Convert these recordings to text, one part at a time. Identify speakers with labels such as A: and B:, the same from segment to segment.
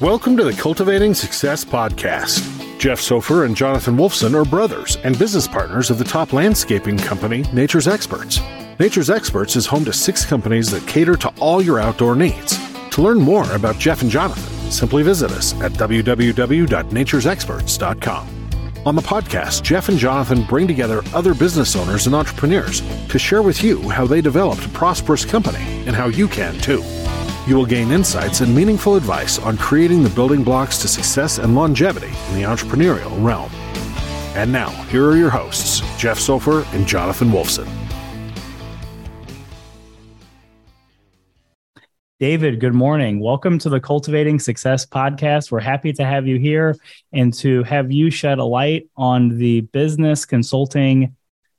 A: Welcome to the Cultivating Success Podcast. Jeff Sofer and Jonathan Wolfson are brothers and business partners of the top landscaping company, Nature's Experts. Nature's Experts is home to six companies that cater to all your outdoor needs. To learn more about Jeff and Jonathan, simply visit us at www.naturesexperts.com. On the podcast, Jeff and Jonathan bring together other business owners and entrepreneurs to share with you how they developed a prosperous company and how you can too. You will gain insights and meaningful advice on creating the building blocks to success and longevity in the entrepreneurial realm. And now, here are your hosts, Jeff Sofer and Jonathan Wolfson.
B: David, good morning. Welcome to the Cultivating Success podcast. We're happy to have you here and to have you shed a light on the business consulting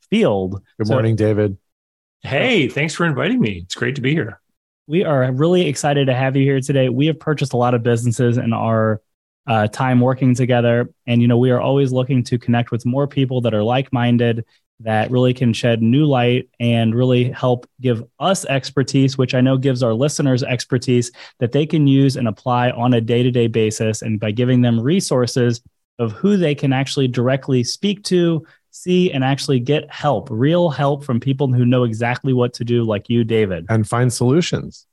B: field.
C: Good morning, so, David.
D: Hey, thanks for inviting me. It's great to be here.
B: We are really excited to have you here today. We have purchased a lot of businesses in our uh, time working together. And, you know, we are always looking to connect with more people that are like minded that really can shed new light and really help give us expertise, which I know gives our listeners expertise that they can use and apply on a day to day basis. And by giving them resources of who they can actually directly speak to, see, and actually get help, real help from people who know exactly what to do, like you, David.
C: And find solutions,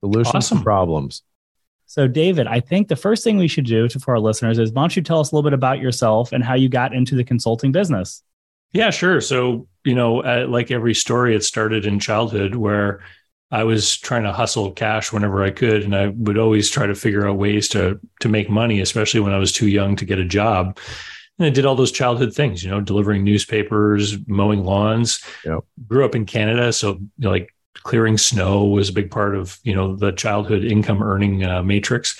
C: solutions awesome. to problems.
B: So, David, I think the first thing we should do to, for our listeners is why don't you tell us a little bit about yourself and how you got into the consulting business?
D: Yeah, sure. So, you know, uh, like every story, it started in childhood where I was trying to hustle cash whenever I could, and I would always try to figure out ways to to make money, especially when I was too young to get a job. And I did all those childhood things, you know, delivering newspapers, mowing lawns. Yep. Grew up in Canada, so you know, like clearing snow was a big part of you know the childhood income earning uh, matrix.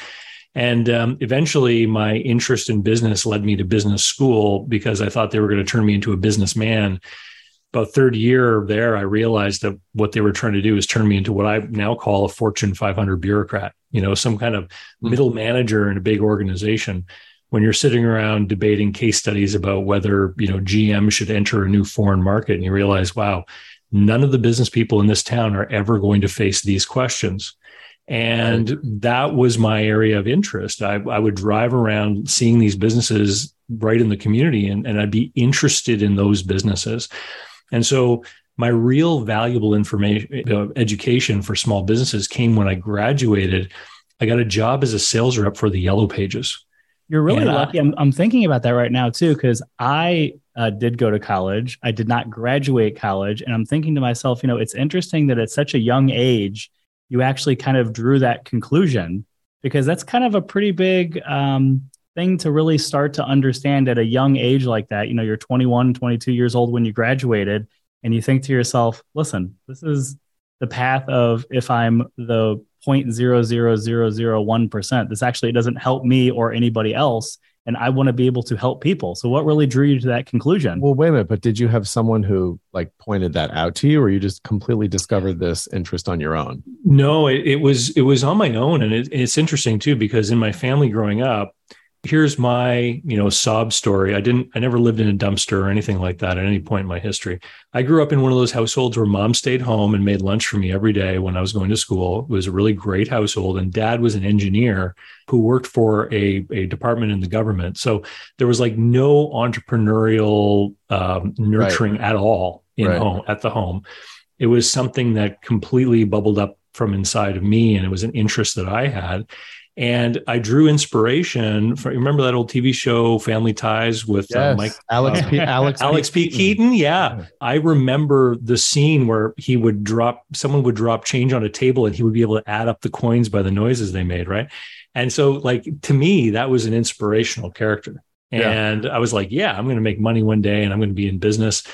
D: And um, eventually, my interest in business led me to business school because I thought they were going to turn me into a businessman. About third year there, I realized that what they were trying to do is turn me into what I now call a Fortune 500 bureaucrat. You know, some kind of hmm. middle manager in a big organization. When you're sitting around debating case studies about whether you know GM should enter a new foreign market, and you realize, wow, none of the business people in this town are ever going to face these questions and that was my area of interest. I, I, would drive around seeing these businesses right in the community and, and I'd be interested in those businesses. And so my real valuable information, uh, education for small businesses came when I graduated. I got a job as a sales rep for the Yellow Pages.
B: You're really and lucky. I, am I'm thinking about that right now too, because I uh, did go to college. I did not graduate college. And I'm thinking to myself, you know, it's interesting that at such a young age, you actually kind of drew that conclusion because that's kind of a pretty big um, thing to really start to understand at a young age like that. You know, you're 21, 22 years old when you graduated, and you think to yourself, listen, this is the path of if I'm the 0.00001%, this actually doesn't help me or anybody else and I want to be able to help people. So what really drew you to that conclusion?
C: Well, wait a minute, but did you have someone who like pointed that out to you or you just completely discovered this interest on your own?
D: No, it, it was it was on my own and it, it's interesting too because in my family growing up, here's my you know sob story. I didn't i never lived in a dumpster or anything like that at any point in my history. I grew up in one of those households where mom stayed home and made lunch for me every day when i was going to school. It was a really great household and dad was an engineer who worked for a, a department in the government. So there was like no entrepreneurial um, nurturing right. at all in right. home at the home. It was something that completely bubbled up from inside of me and it was an interest that i had and I drew inspiration from remember that old TV show Family Ties with uh, yes. uh, Mike
C: Alex uh, P, Alex
D: Alex P. P. Keaton. Yeah, I remember the scene where he would drop someone would drop change on a table and he would be able to add up the coins by the noises they made, right? And so, like to me, that was an inspirational character. And yeah. I was like, yeah, I'm going to make money one day and I'm going to be in business.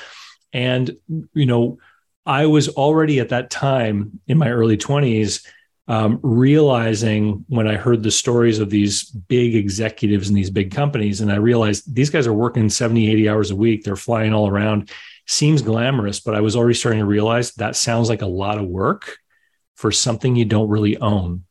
D: And you know, I was already at that time in my early 20s um, realizing when I heard the stories of these big executives in these big companies, and I realized these guys are working 70, 80 hours a week, they're flying all around. Seems glamorous, but I was already starting to realize that sounds like a lot of work for something you don't really own.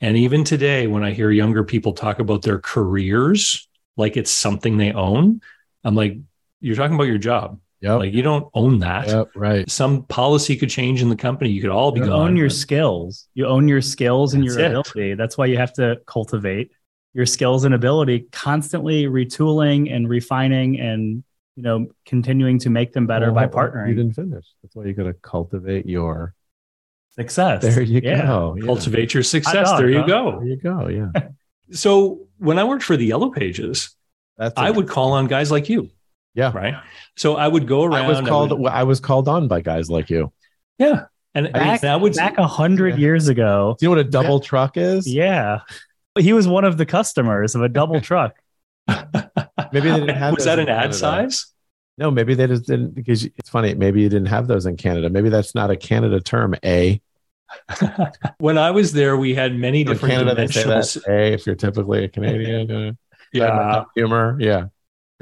D: And even today, when I hear younger people talk about their careers like it's something they own, I'm like, you're talking about your job.
C: Yep.
D: Like you don't own that.
C: yep. Right.
D: Some policy could change in the company. You could all be
B: You
D: gone.
B: own your
D: but-
B: skills. You own your skills and your
D: it.
B: ability. That's why you have to cultivate your skills and ability, constantly retooling and refining and you know continuing to make them better by
C: Well, You didn't finish. That's why you got to cultivate your.
B: Success.
C: There you
B: Yeah.
C: go. Yeah.
D: cultivate your success.
B: Hot dog,
D: there you go.
C: There you go. Yeah.
D: So when I worked for the Yellow Pages,
C: That's.
D: I would call on guys like you,
C: Yeah.
D: right? So I would go around.
C: I was
D: I
C: called.
D: would-
C: I was called on by guys like you.
D: yeah, and
B: Back-
D: I would
B: Back a hundred
C: Yeah.
B: years ago.
C: Do you know what a double truck is?
B: Yeah. He was one of the customers of a double truck.
C: Maybe they didn't have
D: was that an ad
C: Canada.
D: size?
C: No, maybe they just didn't because it's funny. Maybe you didn't have those in Canada. Maybe that's not a Canada term. A
D: when I was there, we had many
C: in
D: different
C: Canada they say that. A if you're typically a Canadian. Uh,
D: Yeah,
C: humor. Yeah,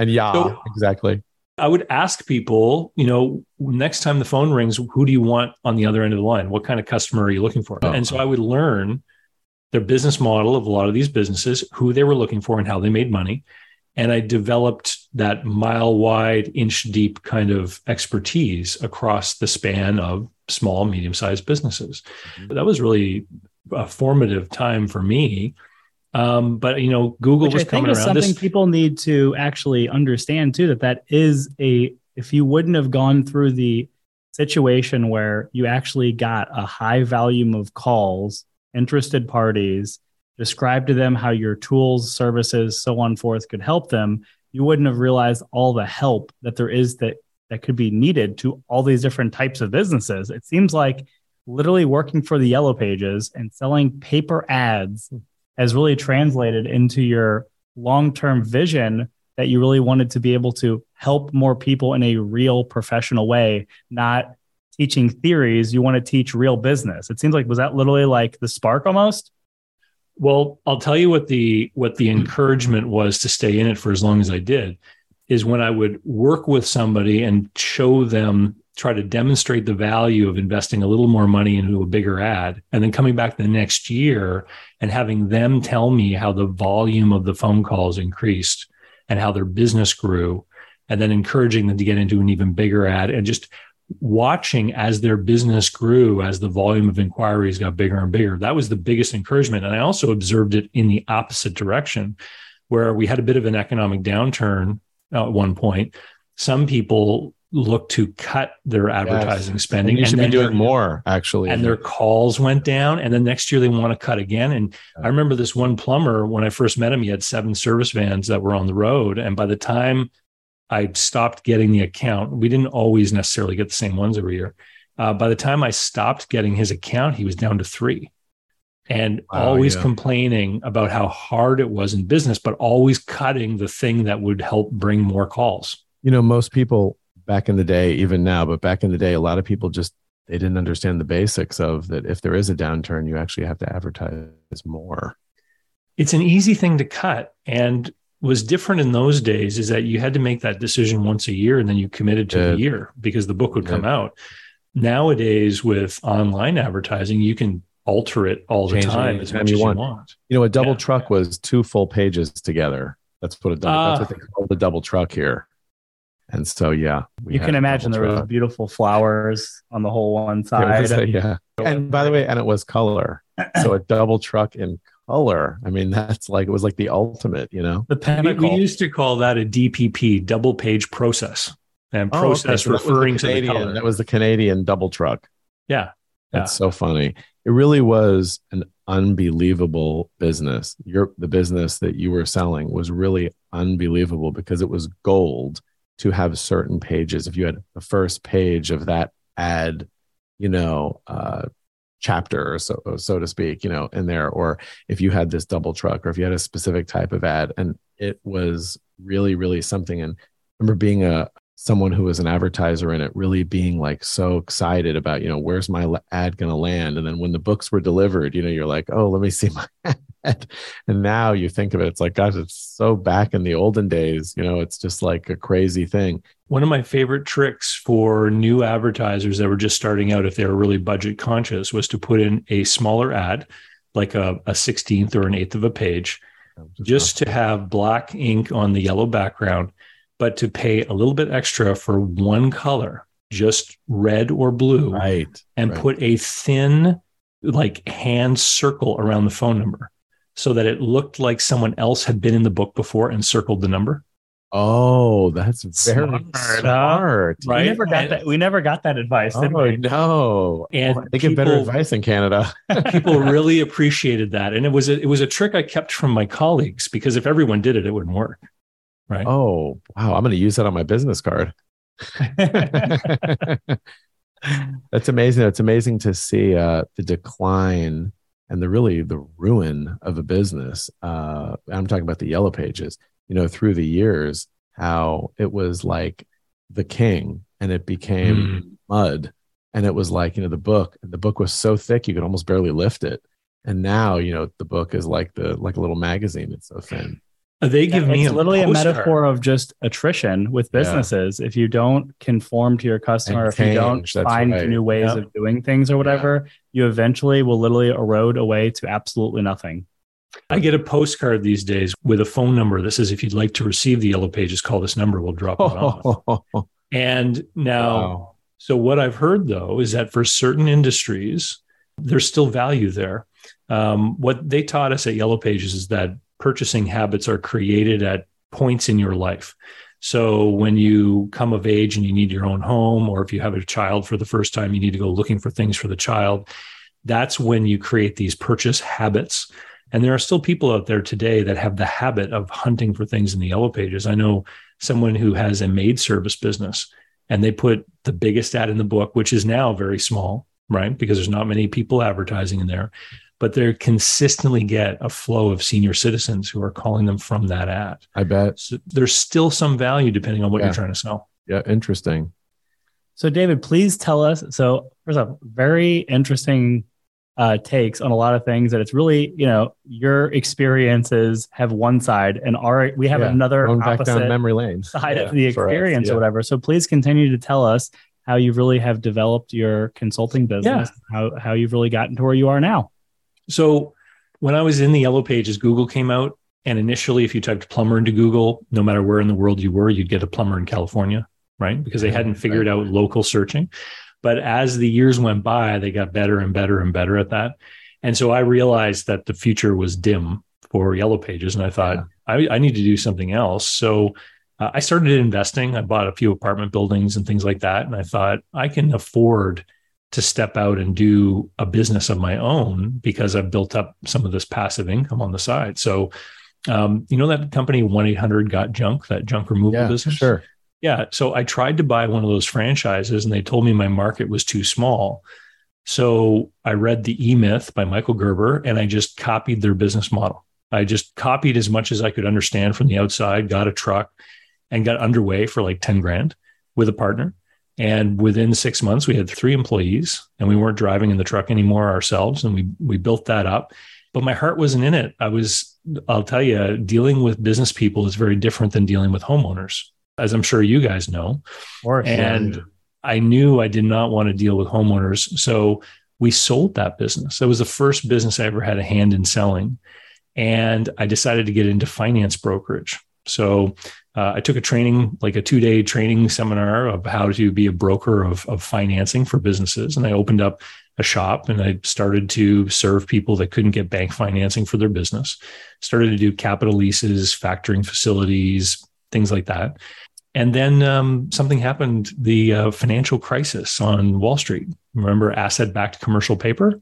C: and yeah,
D: So-
C: exactly.
D: I would ask people, you know, next time the phone rings, who do you want on the other end of the line? What kind of customer are you looking for?
C: Oh.
D: And so I would learn their business model of a lot of these businesses, who they were looking for, and how they made money. And I developed that mile wide, inch deep kind of expertise across the span of small, medium sized businesses.
C: Mhm.
D: That was really a formative time for me. Um, but you know, Google
B: Which
D: was
B: I think
D: coming
B: is
D: around.
B: something
D: This,
B: people need to actually understand too. That that is a if you wouldn't have gone through the situation where you actually got a high volume of calls, interested parties, describe to them how your tools, services, so on forth could help them, you wouldn't have realized all the help that there is that that could be needed to all these different types of businesses. It seems like literally working for the yellow pages and selling paper ads has really translated into your long-term vision that you really wanted to be able to help more people in a real professional way, not teaching theories. You want to teach real business. It seems like was that literally like the spark almost?
D: Well, I'll tell you what the what the encouragement was to stay in it for as long as I did is when I would work with somebody and show them try to demonstrate the value of investing a little more money into a bigger ad and then coming back the next year and having them tell me how the volume of the phone calls increased and how their business grew and then encouraging them to get into an even bigger ad and just watching as their business grew, as the volume of inquiries got bigger and bigger. That was the biggest encouragement. And I also observed it in the opposite direction, where we had a bit of an economic downturn at one point. Some people look to cut their advertising spending.
C: And you should be
D: then
C: doing
D: their-
C: more actually.
D: and their calls went down and then next year they want to cut again and i remember this one plumber when i first met him he had seven service vans that were on the road and by the time i stopped getting the account we didn't always necessarily get the same ones every year uh, by the time i stopped getting his account he was down to three and
C: Wow,
D: always
C: yeah.
D: complaining about how hard it was in business but always cutting the thing that would help bring more calls
C: you know, most people back in the day, even now, but back in the day, a lot of people just they didn't understand the basics of that. If there is a downturn, you actually have to advertise more.
D: it's an easy thing to cut and was different in those days is that you had to make that decision once a year and then you committed to
C: Yeah.
D: the year because the book would come
C: Yeah.
D: out nowadays with online advertising you can alter it all the time as much
C: you
D: as
C: want.
D: you want
C: You know, a double
D: Yeah.
C: truck was two full pages together. That's what a double.
D: Ah.
C: that's what they call the double truck here. And so, yeah, we
B: you can imagine there was beautiful flowers on the whole one side.
C: was a- yeah. And by the way, and it was color. So a double truck in color. I mean, that's like it was like the ultimate, you know.
B: the
D: we,
B: pinnacle.
D: we used to call that a dpp double page process and
C: Oh, okay.
D: process
C: So that was the
D: referring to the
C: Canadian-
D: color
C: That was the Canadian double truck.
D: yeah
C: That's so funny. It really was an unbelievable business. Your the business that you were selling was really unbelievable because it was gold to have certain pages. If you had the first page of that ad, you know, uh, chapter or so so to speak, you know, in there, or if you had this double truck, or if you had a specific type of ad, and it was really, really something. And I remember being a someone who was an advertiser in it really being like so excited about you know where's my ad going to land? And then when the books were delivered you know you're like oh let me see my ad. And now you think of it it's like gosh it's so back in the olden days you know it's just like a crazy thing.
D: One of my favorite tricks for new advertisers that were just starting out, if they were really budget conscious, was to put in a smaller ad, like a, a 16th or an eighth of a page, just to have black ink on the yellow background but to pay a little bit extra for one color, just red or blue,
C: Right.
D: and
C: right.
D: put a thin, like hand circle around the phone number so that it looked like someone else had been in the book before and circled the number.
C: Oh, that's very
B: Smart,
C: smart.
D: Right.
B: We never got
D: And-
B: that. We never got that advice, did
C: Oh
B: we?
C: no!
D: And
C: they get better advice in Canada.
D: people really appreciated that. And it was a, it was a trick I kept from my colleagues because if everyone did it, it wouldn't work. Right.
C: Oh wow! I'm going to use that on my business card. That's amazing. It's amazing to see uh, the decline and the really the ruin of a business. Uh, I'm talking about the yellow pages. You know, through the years, how it was like the king, and it became
D: Mm.
C: mud, and it was like you know the book. The book was so thick you could almost barely lift it. And now, you know, the book is like the like a little magazine. It's so thin.
D: They give me
B: it's
D: a
B: literally a metaphor of just attrition with
C: Yeah.
B: businesses. If you don't conform to your customer,
C: And
B: if you don't find
C: right.
B: new ways
D: Yeah.
B: of doing things or whatever, you eventually will literally erode away to absolutely nothing.
D: I get a postcard these days with a phone number that says, if you'd like to receive the yellow pages, call this number. We'll drop it off. And now,
C: Wow.
D: so what I've heard though is that for certain industries, there's still value there. Um, what they taught us at Yellow Pages is that purchasing habits are created at points in your life. So when you come of age and you need your own home, or if you have a child for the first time, you need to go looking for things for the child. That's when you create these purchase habits. And there are still people out there today that have the habit of hunting for things in the yellow pages. I know someone who has a maid service business and they put the biggest ad in the book, which is now very small, right? Because there's not many people advertising in there, but they consistently get a flow of senior citizens who are calling them from that ad.
C: I bet.
D: So there's still some value depending on what
C: Yeah.
D: you're trying to sell.
C: Yeah, interesting.
B: So, David, please tell us. So, first off, very interesting uh, takes on a lot of things. That it's really, you know, your experiences have one side, and our we have
C: Yeah,
B: another
C: Going back down
B: opposite
C: memory lane.
B: side
C: Yeah,
B: of the
C: for us,
B: experience
C: yeah.
B: or whatever. So, please continue to tell us how you really have developed your consulting business, how how you've really gotten to where you are now.
D: So when I was in the yellow pages, Google came out. And initially, if you typed plumber into Google, no matter where in the world you were, you'd get a plumber in California, right? Because they hadn't figured out local searching. But as the years went by, they got better and better and better at that. And so I realized that the future was dim for yellow pages. And I thought, I, I need to do something else. So uh, I started investing. I bought a few apartment buildings and things like that. And I thought, I can afford to step out and do a business of my own because I've built up some of this passive income on the side. So, um, you know, that company 1 800 Got Junk, that junk removal
C: Yeah,
D: business?
C: sure.
D: Yeah. So I tried to buy one of those franchises and they told me my market was too small. So I read The E Myth by Michael Gerber and I just copied their business model. I just copied as much as I could understand from the outside, got a truck and got underway for like 10 grand with a partner. And within six months, we had three employees and we weren't driving in the truck anymore ourselves. And we, we built that up. But my heart wasn't in it. I was, I'll tell you, dealing with business people is very different than dealing with homeowners, as I'm sure you guys know. And I knew I did not want to deal with homeowners. So we sold that business. That was the first business I ever had a hand in selling. And I decided to get into finance brokerage. So uh, I took a training, like a two day training seminar of how to be a broker of, of financing for businesses. And I opened up a shop and I started to serve people that couldn't get bank financing for their business. Started to do capital leases, factoring facilities, things like that. And then um, something happened the uh, financial crisis on Wall Street. Remember asset backed commercial paper?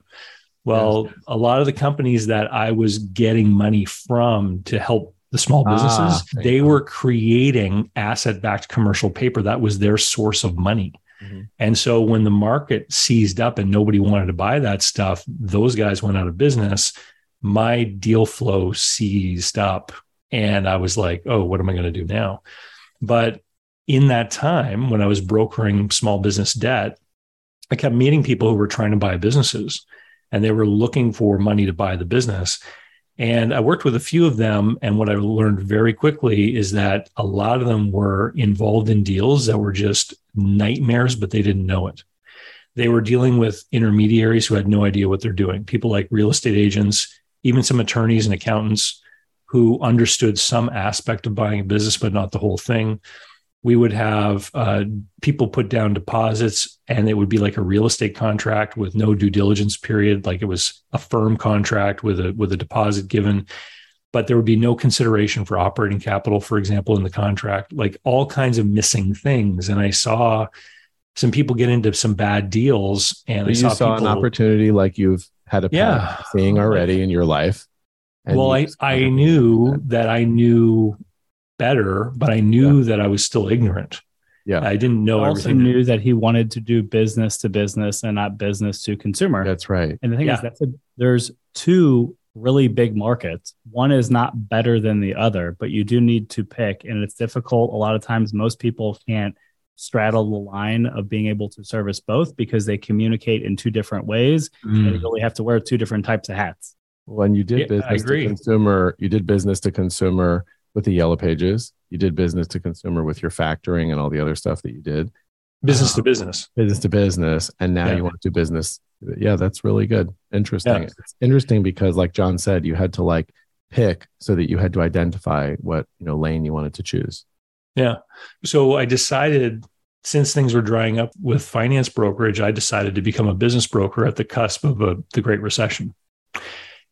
D: Well,
C: Yes.
D: a lot of the companies that I was getting money from to help the small
C: Ah,
D: businesses,
C: thank
D: they were creating asset backed commercial paper. That was their source of money.
C: Mhm.
D: And so when the market seized up and nobody wanted to buy that stuff, those guys went out of business. My deal flow seized up. And I was like, oh, what am I going to do now? But in that time, when I was brokering small business debt, I kept meeting people who were trying to buy businesses and they were looking for money to buy the business. And I worked with a few of them. And what I learned very quickly is that a lot of them were involved in deals that were just nightmares, but they didn't know it. They were dealing with intermediaries who had no idea what they're doing, people like real estate agents, even some attorneys and accountants who understood some aspect of buying a business, but not the whole thing. We would have uh, people put down deposits and it would be like a real estate contract with no due diligence period like it was a firm contract with a with a deposit given but there would be no consideration for operating capital for example in the contract like all kinds of missing things and i saw some people get into some bad deals and
C: So you
D: saw,
C: saw,
D: people,
C: an opportunity like you've had a
D: Yeah.
C: seeing already in your life.
D: well i i knew that i knew better but i knew that i was still ignorant
C: Yeah.
D: i didn't know
B: I also
D: everything
B: knew that he wanted to do business to business and not business to consumer.
C: That's right.
B: And the thing
D: Yeah.
B: is, that's a, there's two really big markets. One is not better than the other, but you do need to pick, and it's difficult. A lot of times, most people can't straddle the line of being able to service both because they communicate in two different ways, and you
D: Mm.
B: really have to wear two different types of hats.
C: When you did
D: Yeah,
C: business to consumer, you did business to consumer with the yellow pages. You did business to consumer with your factoring and all the other stuff that you did.
D: business to business
C: Business to business. And now
D: Yeah.
C: you want to do business. Yeah, that's really good. Interesting.
D: Yeah.
C: It's interesting because like John said, you had to like pick so that you had to identify what, you know, lane you wanted to choose.
D: Yeah. So I decided since things were drying up with finance brokerage, I decided to become a business broker at the cusp of a, the Great Recession.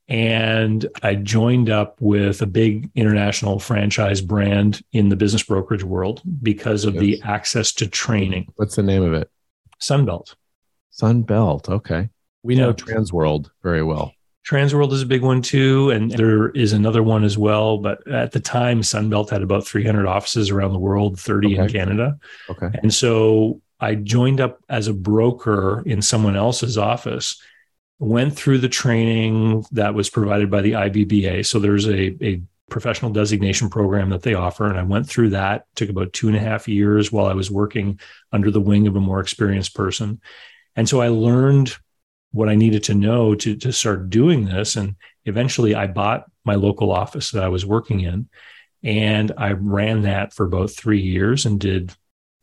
D: And I joined up with a big international franchise brand in the business brokerage world because of the access to training.
C: What's the name of it?
D: Sunbelt.
C: Sunbelt. Okay. We know
D: Yeah.
C: Transworld very well.
D: Transworld is a big one too, and there is another one as well. But at the time, Sunbelt had about 300 offices around the world, 30 in Canada.
C: Okay.
D: And so I joined up as a broker in someone else's office, went through the training that was provided by the IBBA. So there's a, a professional designation program that they offer. And I went through that, took about two and a half years while I was working under the wing of a more experienced person. And so I learned what I needed to know to, to start doing this. And eventually I bought my local office that I was working in. And I ran that for about three years and did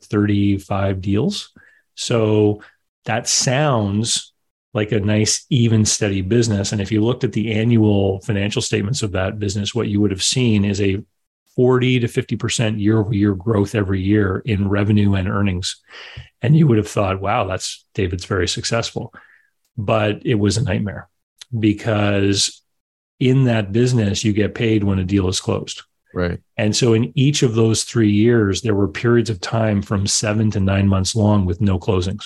D: 35 deals. So that sounds like a nice, even, steady business. And if you looked at the annual financial statements of that business, what you would have seen is a 40 to 50% year over year growth every year in revenue and earnings. And you would have thought, wow, that's David's very successful. But it was a nightmare because in that business, you get paid when a deal is closed.
C: Right.
D: And so in each of those three years, there were periods of time from seven to nine months long with no closings.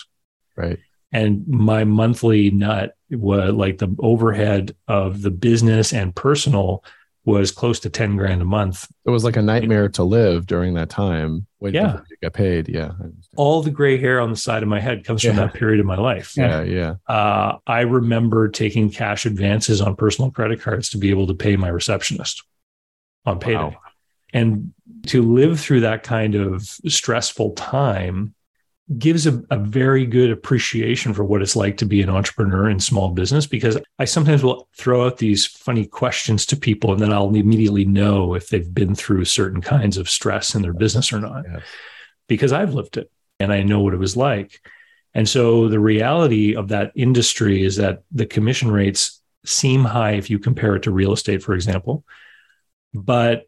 C: Right.
D: And my monthly nut was like the overhead of the business and personal was close to 10 grand a month.
C: It was like a nightmare to live during that time when
D: Yeah.
C: you get paid. Yeah.
D: All the gray hair on the side of my head comes from that period of my life.
C: Yeah. Yeah.
D: Uh, I remember taking cash advances on personal credit cards to be able to pay my receptionist on payday.
C: Wow.
D: And to live through that kind of stressful time gives a, a very good appreciation for what it's like to be an entrepreneur in small business because I sometimes will throw out these funny questions to people and then I'll immediately know if they've been through certain kinds of stress in their business or not
C: Yes.
D: because I've lived it and I know what it was like. And so the reality of that industry is that the commission rates seem high if you compare it to real estate, for example. But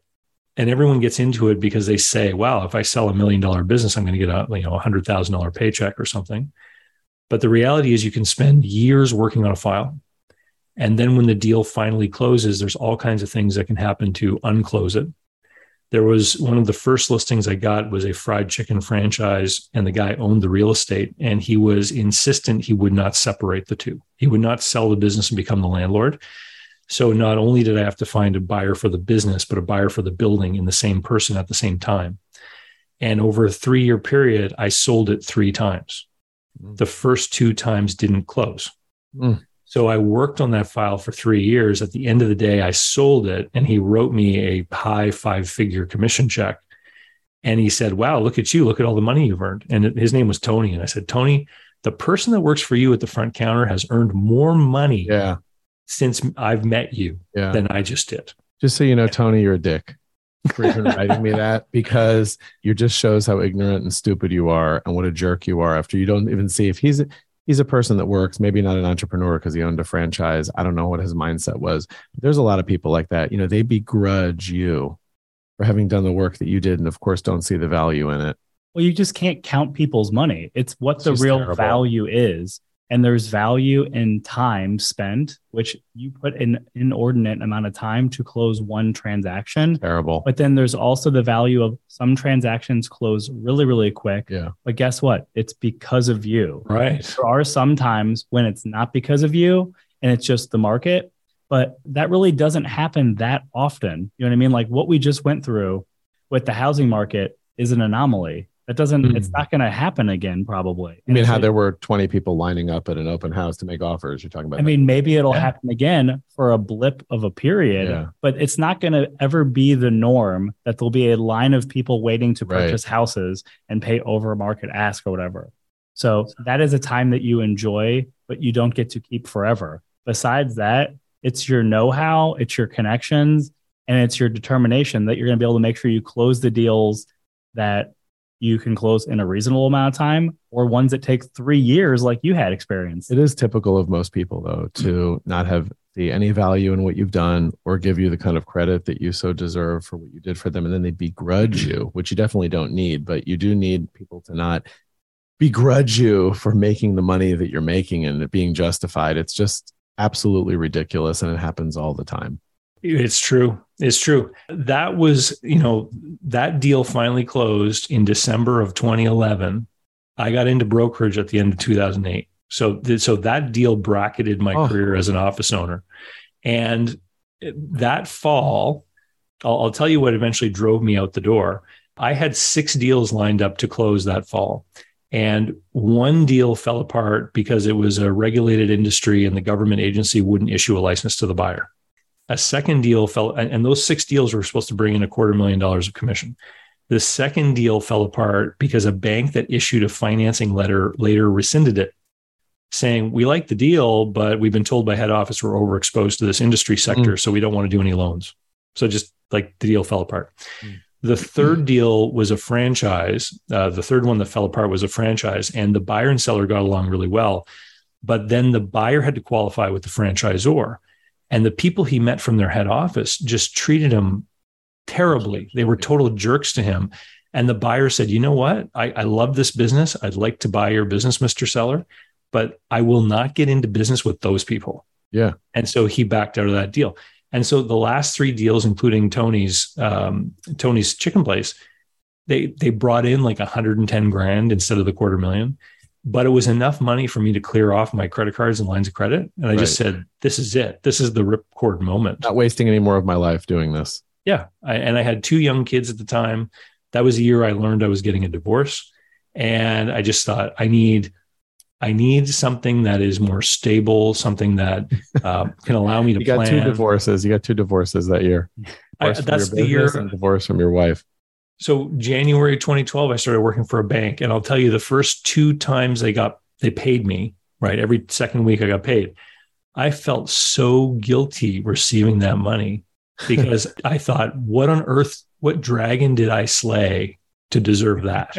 D: and everyone gets into it because they say, wow, if I sell a million dollar business, I'm going to get a you know a hundred thousand dollar paycheck or something. But the reality is you can spend years working on a file. And then when the deal finally closes, there's all kinds of things that can happen to unclose it there was one of the first listings I got was a fried chicken franchise, and the guy owned the real estate, and he was insistent he would not separate the two. He would not sell the business and become the landlord. So not only did I have to find a buyer for the business, but a buyer for the building in the same person at the same time. And over a three year period, I sold it three times. The first two times didn't close.
C: Mm.
D: So I worked on that file for three years. At the end of the day, I sold it and he wrote me a high five figure commission check. And he said, Wow, look at you. Look at all the money you've earned. And his name was Tony. And I said, Tony, the person that works for you at the front counter has earned more money
C: Yeah.
D: Since I've met you
C: Yeah.
D: than I just did.
C: Just so you know, Tony, you're a dick for even writing me that because you just shows how ignorant and stupid you are and what a jerk you are after you don't even see if he's he's a person that works, maybe not an entrepreneur because he owned a franchise. I don't know what his mindset was. But there's a lot of people like that. You know, they begrudge you for having done the work that you did and of course don't see the value in it.
B: Well, you just can't count people's money. It's what
C: It's
B: the real
C: terrible.
B: value is. And there's value in time spent, which you put an inordinate amount of time to close one transaction.
C: Terrible.
B: But then there's also the value of some transactions close really, really quick.
C: Yeah.
B: But guess what? It's because of you.
D: Right.
B: There are some times when it's not because of you and it's just the market, but that really doesn't happen that often. You know what I mean? Like what we just went through with the housing market is an anomaly. That doesn't,
C: Mm.
B: it's not going to happen again, probably.
C: I mean, how
B: it-
C: there were 20 people lining up at an open house to make offers. You're talking about
B: I mean, maybe it'll
C: Yeah.
B: happen again for a blip of a period,
C: Yeah.
B: but it's not going to ever be the norm that there'll be a line of people waiting to
C: Right.
B: purchase houses and pay over market ask or whatever. So that is a time that you enjoy, but you don't get to keep forever. Besides that, it's your know how, it's your connections, and it's your determination that you're going to be able to make sure you close the deals that you can close in a reasonable amount of time or ones that take three years, like you had experience.
C: It is typical of most people, though, to mm-hmm. not have see any value in what you've done or give you the kind of credit that you so deserve for what you did for them. And then they begrudge you, mm-hmm. which you definitely don't need, but you do need people to not begrudge you for making the money that you're making and it being justified. It's just absolutely ridiculous. And it happens all the time.
D: It's true. It's true. That was, you know, that deal finally closed in December of 2011. I got into brokerage at the end of 2008. So, th- so that deal bracketed my
C: Oh.
D: career as an office owner. And that fall, I'll, I'll tell you what eventually drove me out the door. I had six deals lined up to close that fall. And one deal fell apart because it was a regulated industry and the government agency wouldn't issue a license to the buyer. A second deal fell, and, those six deals were supposed to bring in a quarter million dollars of commission. The second deal fell apart because a bank that issued a financing letter later rescinded it, saying, We like the deal, but we've been told by head office we're overexposed to this industry sector, so we don't want to do any loans. So just like the deal fell apart.
C: Mm.
D: The third deal was a franchise. Uh, the third one that fell apart was a franchise, and the buyer and seller got along really well. But then the buyer had to qualify with the franchisor. And the people he met from their head office just treated him terribly. They were total jerks to him. And the buyer said, You know what? I, I love this business. I'd like to buy your business, Mr. Seller, but I will not get into business with those people.
C: Yeah.
D: And so he backed out of that deal. And so the last three deals, including Tony's um, Tony's chicken place, they they brought in like 110 grand instead of the quarter million. But it was enough money for me to clear off my credit cards and lines of credit. And I just said, This is it. This is the ripcord moment.
C: Not wasting any more of my life doing this.
D: Yeah. I, and I had two young kids at the time. That was the year I learned I was getting a divorce. And I just thought, I need, I need something that is more stable, something that uh, can allow me to
C: You got
D: plan.
C: two divorces. You got two divorces that year.
D: I- that's the year.
C: divorce from your wife.
D: So January 2012, I started working for a bank, and I'll tell you, the first two times they got they paid me right every second week I got paid. I felt so guilty receiving that money because I thought, what on earth, what dragon did I slay to deserve that?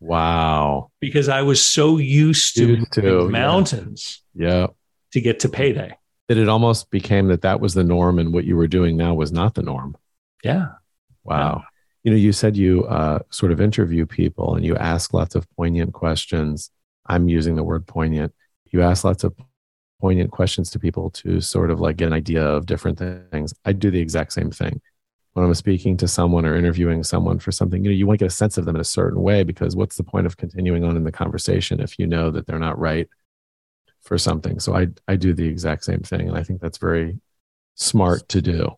C: Wow.
D: Because I was so used to
C: Used to, yeah.
D: mountains
C: Yeah.
D: to get to payday.
C: That it almost became that that was the norm and what you were doing now was not the norm.
D: Yeah.
C: Wow. You know, you said you uh, sort of interview people and you ask lots of poignant questions. I'm using the word poignant. You ask lots of poignant questions to people to sort of like get an idea of different things. I do the exact same thing. When I'm speaking to someone or interviewing someone for something, you know, you want to get a sense of them in a certain way because what's the point of continuing on in the conversation if you know that they're not right for something? So I I do the exact same thing. And I think that's very smart to do.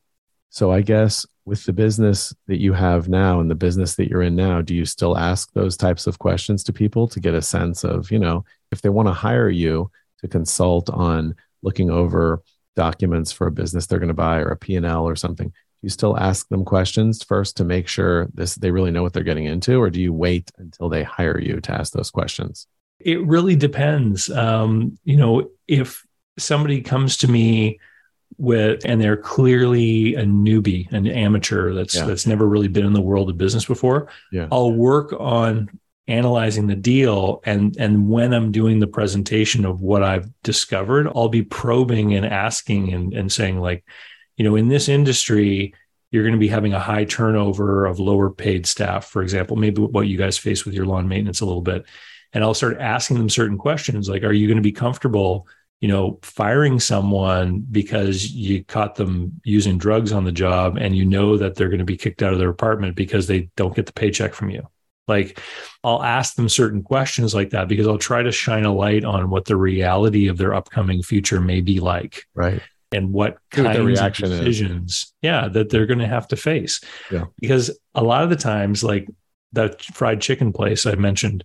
C: So I guess with the business that you have now and the business that you're in now, do you still ask those types of questions to people to get a sense of, you know, if they want to hire you to consult on looking over documents for a business they're going to buy or a P&L or something, do you still ask them questions first to make sure this they really know what they're getting into or do you wait until they hire you to ask those questions?
D: It really depends. Um, you know, if somebody comes to me with and they're clearly a newbie, an amateur that's
C: Yeah.
D: that's never really been in the world of business before,
C: Yeah.
D: I'll work on analyzing the deal and and when I'm doing the presentation of what I've discovered, I'll be probing and asking and, and saying like, you know, in this industry, you're going to be having a high turnover of lower paid staff, for example, maybe what you guys face with your lawn maintenance a little bit. And I'll start asking them certain questions like, are you going to be comfortable, you know, firing someone because you caught them using drugs on the job and you know that they're going to be kicked out of their apartment because they don't get the paycheck from you? Like, I'll ask them certain questions like that because I'll try to shine a light on what the reality of their upcoming future may be like.
C: Right
D: and what kinds of decisions, is. yeah, that they're going to have to face.
C: Yeah.
D: Because a lot of the times, like that fried chicken place I mentioned,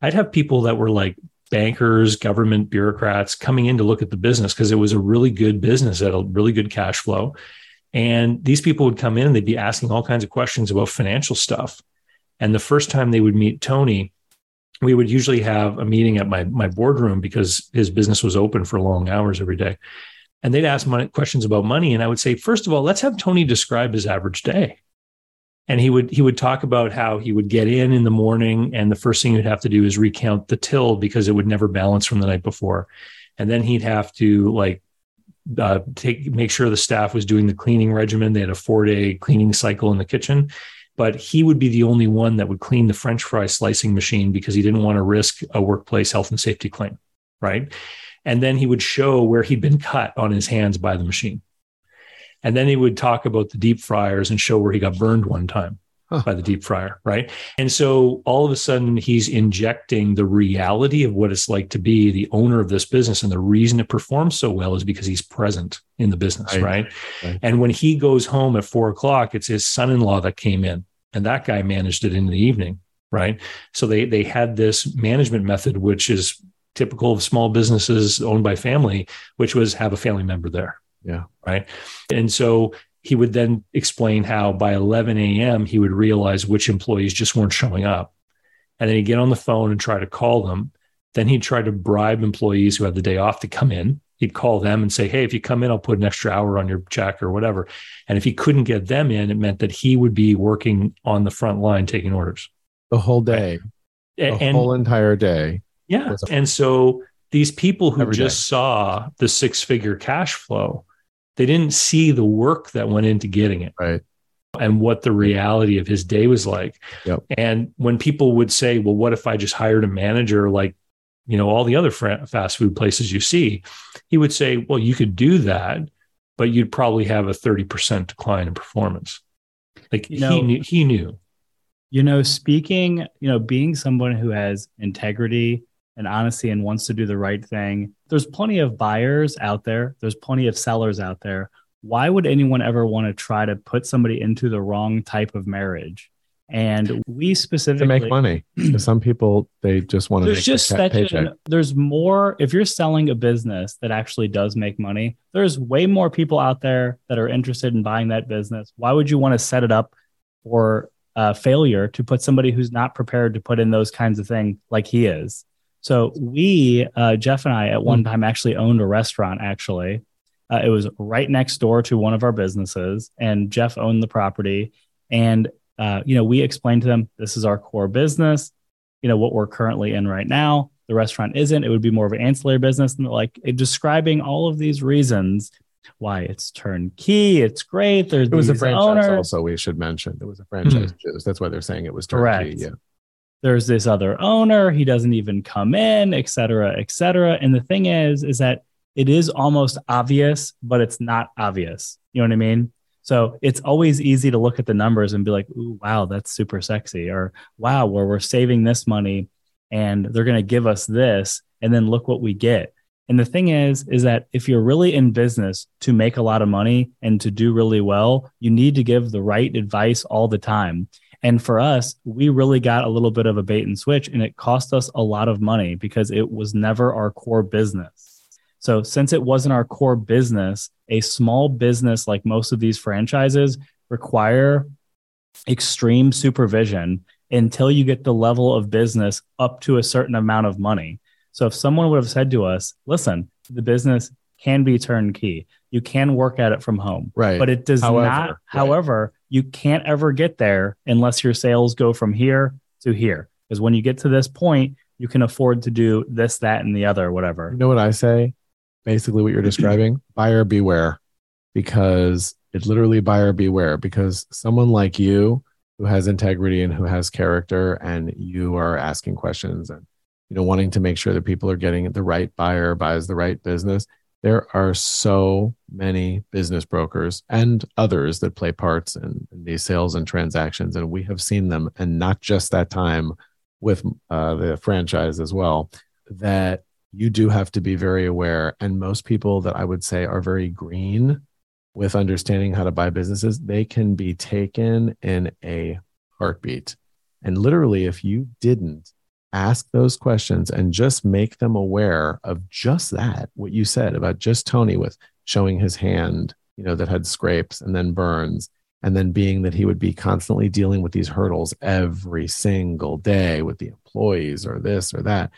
D: I'd have people that were like bankers, government bureaucrats coming in to look at the business because it was a really good business at a really good cash flow. And these people would come in and they'd be asking all kinds of questions about financial stuff. And the first time they would meet Tony, we would usually have a meeting at my my boardroom because his business was open for long hours every day and they'd ask questions about money and i would say first of all let's have tony describe his average day and he would he would talk about how he would get in in the morning and the first thing he'd have to do is recount the till because it would never balance from the night before. And then he'd have to like uh, take make sure the staff was doing the cleaning regimen. They had a four day cleaning cycle in the kitchen. But he would be the only one that would clean the french fry slicing machine because he didn't want to risk a workplace health and safety claim right? And then he would show where he'd been cut on his hands by the machine. And then he would talk about the deep fryers and show where he got burned one time huh. by the deep fryer. Right. And so all of a sudden, he's injecting the reality of what it's like to be the owner of this business. And the reason it performs so well is because he's present in the business. Right. right? right. And when he goes home at four o'clock, it's his son in law that came in, and that guy managed it in the evening. Right. So they, they had this management method, which is typical of small businesses owned by family, which was have a family member there.
C: Yeah.
D: Right. And so he would then explain how by 11 a.m. he would realize which employees just weren't showing up. And then he'd get on the phone and try to call them. Then he'd try to bribe employees who had the day off to come in. He'd call them and say, Hey, if you come in, I'll put an extra hour on your check or whatever. And if he couldn't get them in, it meant that he would be working on the front line taking orders
C: the whole day, the and, whole entire day.
D: Yeah. And so these people who just day. saw the six figure cash flow, they didn't see the work that went into getting it.
C: Right.
D: And what the reality of his day was like.
C: Yep.
D: And when people would say, well, what if I just hired a manager like, you know, all the other fast food places you see, he would say, well, you could do that, but you'd probably have a 30% decline in performance. Like you know, he knew, he knew.
B: You know, speaking, you know, being someone who has integrity and honesty and wants to do the right thing. There's plenty of buyers out there, there's plenty of sellers out there. Why would anyone ever want to try to put somebody into the wrong type of marriage? And we specifically
C: to make money. some people they just want to.
B: There's just such there's more. If you're selling a business that actually does make money, there's way more people out there that are interested in buying that business. Why would you want to set it up for uh, failure to put somebody who's not prepared to put in those kinds of things like he is? So we, uh, Jeff and I, at one hmm. time actually owned a restaurant. Actually, uh, it was right next door to one of our businesses, and Jeff owned the property. And uh, you know, we explained to them this is our core business. You know what we're currently in right now. The restaurant isn't. It would be more of an ancillary business, and like describing all of these reasons why it's turnkey. It's great. There's
C: it was a franchise. Owners. Also, we should mention it was a franchise. Mm-hmm. That's why they're saying it was turnkey. Correct. Yeah
B: there's this other owner he doesn't even come in et cetera et cetera. And the thing is is that it is almost obvious but it's not obvious. You know what i mean? So it's always easy to look at the numbers and be like ooh wow that's super sexy or wow where we're saving this money and they're going to give us this and then look what we get. And the thing is is that if you're really in business to make a lot of money and to do really well you need to give the right advice all the time and for us, we really got a little bit of a bait and switch, and it cost us a lot of money because it was never our core business. So, since it wasn't our core business, a small business like most of these franchises require extreme supervision until you get the level of business up to a certain amount of money. So, if someone would have said to us, listen, the business can be turnkey, you can work at it from home.
C: Right.
B: But it does however, not, right. however, you can't ever get there unless your sales go from here to here. Because when you get to this point, you can afford to do this, that, and the other, whatever.
C: You know what I say? Basically, what you're describing buyer beware, because it's literally buyer beware because someone like you who has integrity and who has character and you are asking questions and you know wanting to make sure that people are getting the right buyer buys the right business there are so many business brokers and others that play parts in, in these sales and transactions and we have seen them and not just that time with uh, the franchise as well that you do have to be very aware and most people that i would say are very green with understanding how to buy businesses, they can be taken in a heartbeat. And literally, if you didn't ask those questions and just make them aware of just that, what you said about just Tony with showing his hand, you know, that had scrapes and then burns, and then being that he would be constantly dealing with these hurdles every single day with the employees or this or that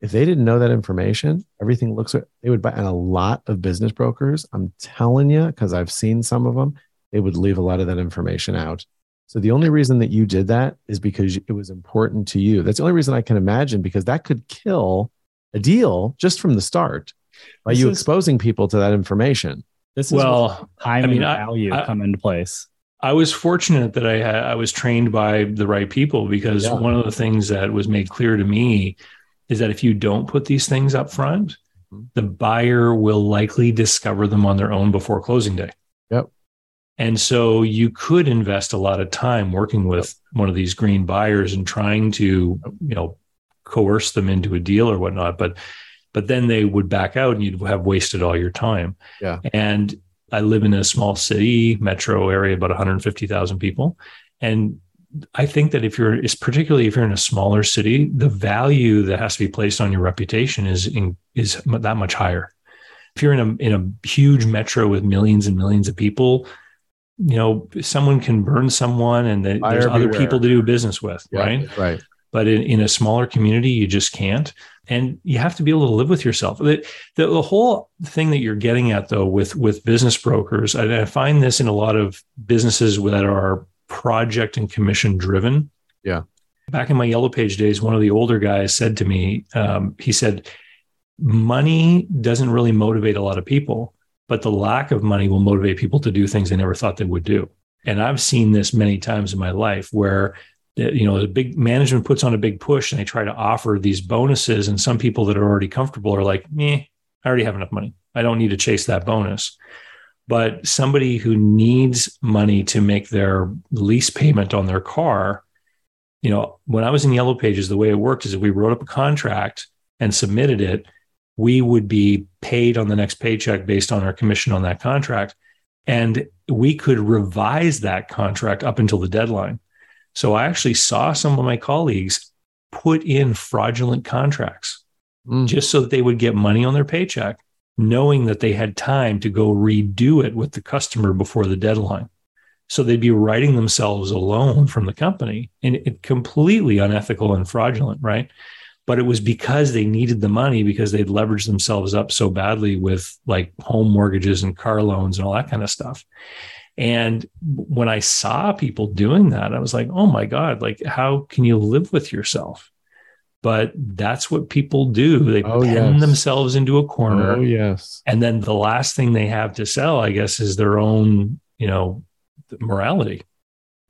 C: if they didn't know that information, everything looks they would buy and a lot of business brokers, I'm telling you, because I've seen some of them, they would leave a lot of that information out. So the only reason that you did that is because it was important to you. That's the only reason I can imagine because that could kill a deal just from the start by this you is, exposing people to that information.
B: This is well, time I mean, value I, I, come into place.
D: I was fortunate that I had I was trained by the right people because yeah. one of the things that was made clear to me is that if you don't put these things up front, mm-hmm. the buyer will likely discover them on their own before closing day.
C: Yep.
D: And so you could invest a lot of time working with one of these green buyers and trying to, you know, coerce them into a deal or whatnot. But but then they would back out and you'd have wasted all your time.
C: Yeah.
D: And I live in a small city, metro area, about 150,000 people. And I think that if you're, is particularly if you're in a smaller city, the value that has to be placed on your reputation is in, is that much higher. If you're in a in a huge metro with millions and millions of people, you know someone can burn someone, and the, there's other people to do business with, yeah, right?
C: Right.
D: But in, in a smaller community, you just can't, and you have to be able to live with yourself. The, the, the whole thing that you're getting at, though, with with business brokers, I, I find this in a lot of businesses that are project and commission driven.
C: Yeah.
D: Back in my yellow page days, one of the older guys said to me, um, he said, money doesn't really motivate a lot of people, but the lack of money will motivate people to do things they never thought they would do. And I've seen this many times in my life where eh, you know the big management puts on a big push and they try to offer these bonuses and some people that are already comfortable are like me i already have enough money. I don't need to chase that bonus. But somebody who needs money to make their lease payment on their car, you know, when I was in Yellow Pages, the way it worked is we wrote up a contract and submitted it, we would be paid on the next paycheck based on our commission on that contract. And we could revise that contract up until the deadline. So I actually saw some of my colleagues put in fraudulent contracts mm. just so that they would get money on their paycheck knowing that they had time to go redo it with the customer before the deadline. So they'd be writing themselves a loan from the company and it completely unethical and fraudulent, right? But it was because they needed the money because they'd leveraged themselves up so badly with like home mortgages and car loans and all that kind of stuff. And when I saw people doing that, I was like, oh my God, like, how can you live with yourself? but that's what people do. They oh, pen yes. themselves into a corner.
C: Oh, yes.
D: And then the last thing they have to sell, I guess, is their own, you know, morality.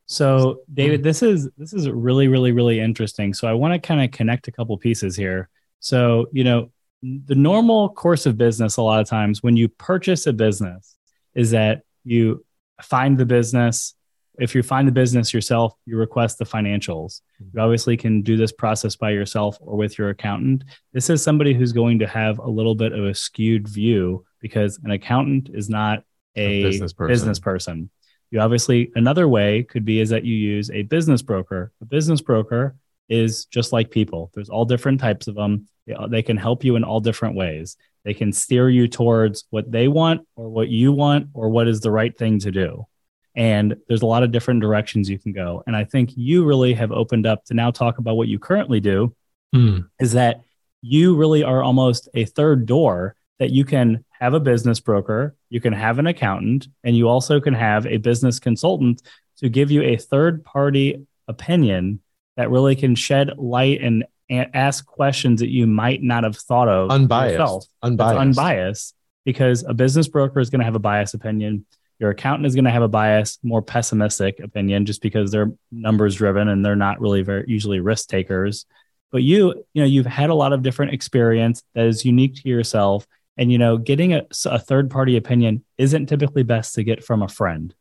B: So, David, this is this is really, really, really interesting. So I want to kind of connect a couple pieces here. So, you know, the normal course of business a lot of times when you purchase a business is that you find the business if you find the business yourself, you request the financials. Mm-hmm. You obviously can do this process by yourself or with your accountant. This is somebody who's going to have a little bit of a skewed view because an accountant is not a, a business, person. business person. You obviously, another way could be is that you use a business broker. A business broker is just like people, there's all different types of them. They can help you in all different ways. They can steer you towards what they want or what you want or what is the right thing to do. And there's a lot of different directions you can go. And I think you really have opened up to now talk about what you currently do mm. is that you really are almost a third door that you can have a business broker, you can have an accountant, and you also can have a business consultant to give you a third party opinion that really can shed light and ask questions that you might not have thought of
C: unbiased yourself. unbiased
B: unbiased because a business broker is going to have a biased opinion Your accountant is going to have a bias, more pessimistic opinion, just because they're numbers driven and they're not really very usually risk takers. But you, you know, you've had a lot of different experience that is unique to yourself. And, you know, getting a, a third party opinion isn't typically best to get from a friend,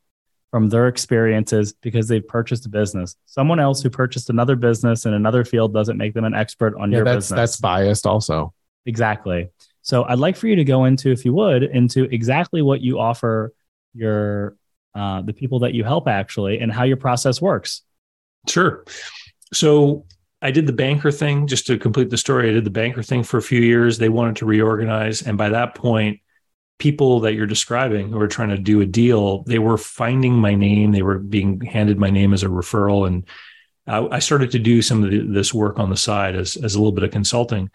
B: from their experiences because they've purchased a business. Someone else who purchased another business in another field doesn't make them an expert on
C: Yeah,
B: your
C: that's
B: business.
C: that's biased also.
B: Exactly. So I'd like for you to go into, if you would, into exactly what you offer your uh, the people that you help actually, and how your process works.
D: Sure. So I did the banker thing just to complete the story. I did the banker thing for a few years. They wanted to reorganize. And by that point, people that you're describing who were trying to do a deal, they were finding my name. They were being handed my name as a referral. And I, I started to do some of the, this work on the side as, as a little bit of consulting.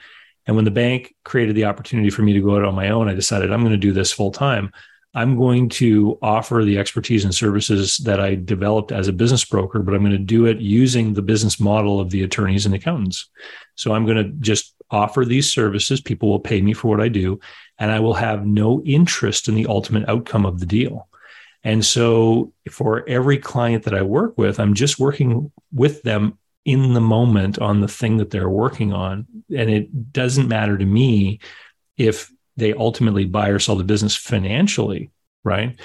D: And when the bank created the opportunity for me to go out on my own, I decided I'm going to do this full time. I'm going to offer the expertise and services that I developed as a business broker, but I'm going to do it using the business model of the attorneys and accountants. So I'm going to just offer these services. People will pay me for what I do, and I will have no interest in the ultimate outcome of the deal. And so for every client that I work with, I'm just working with them in the moment on the thing that they're working on. And it doesn't matter to me if they ultimately buy or sell the business financially, right?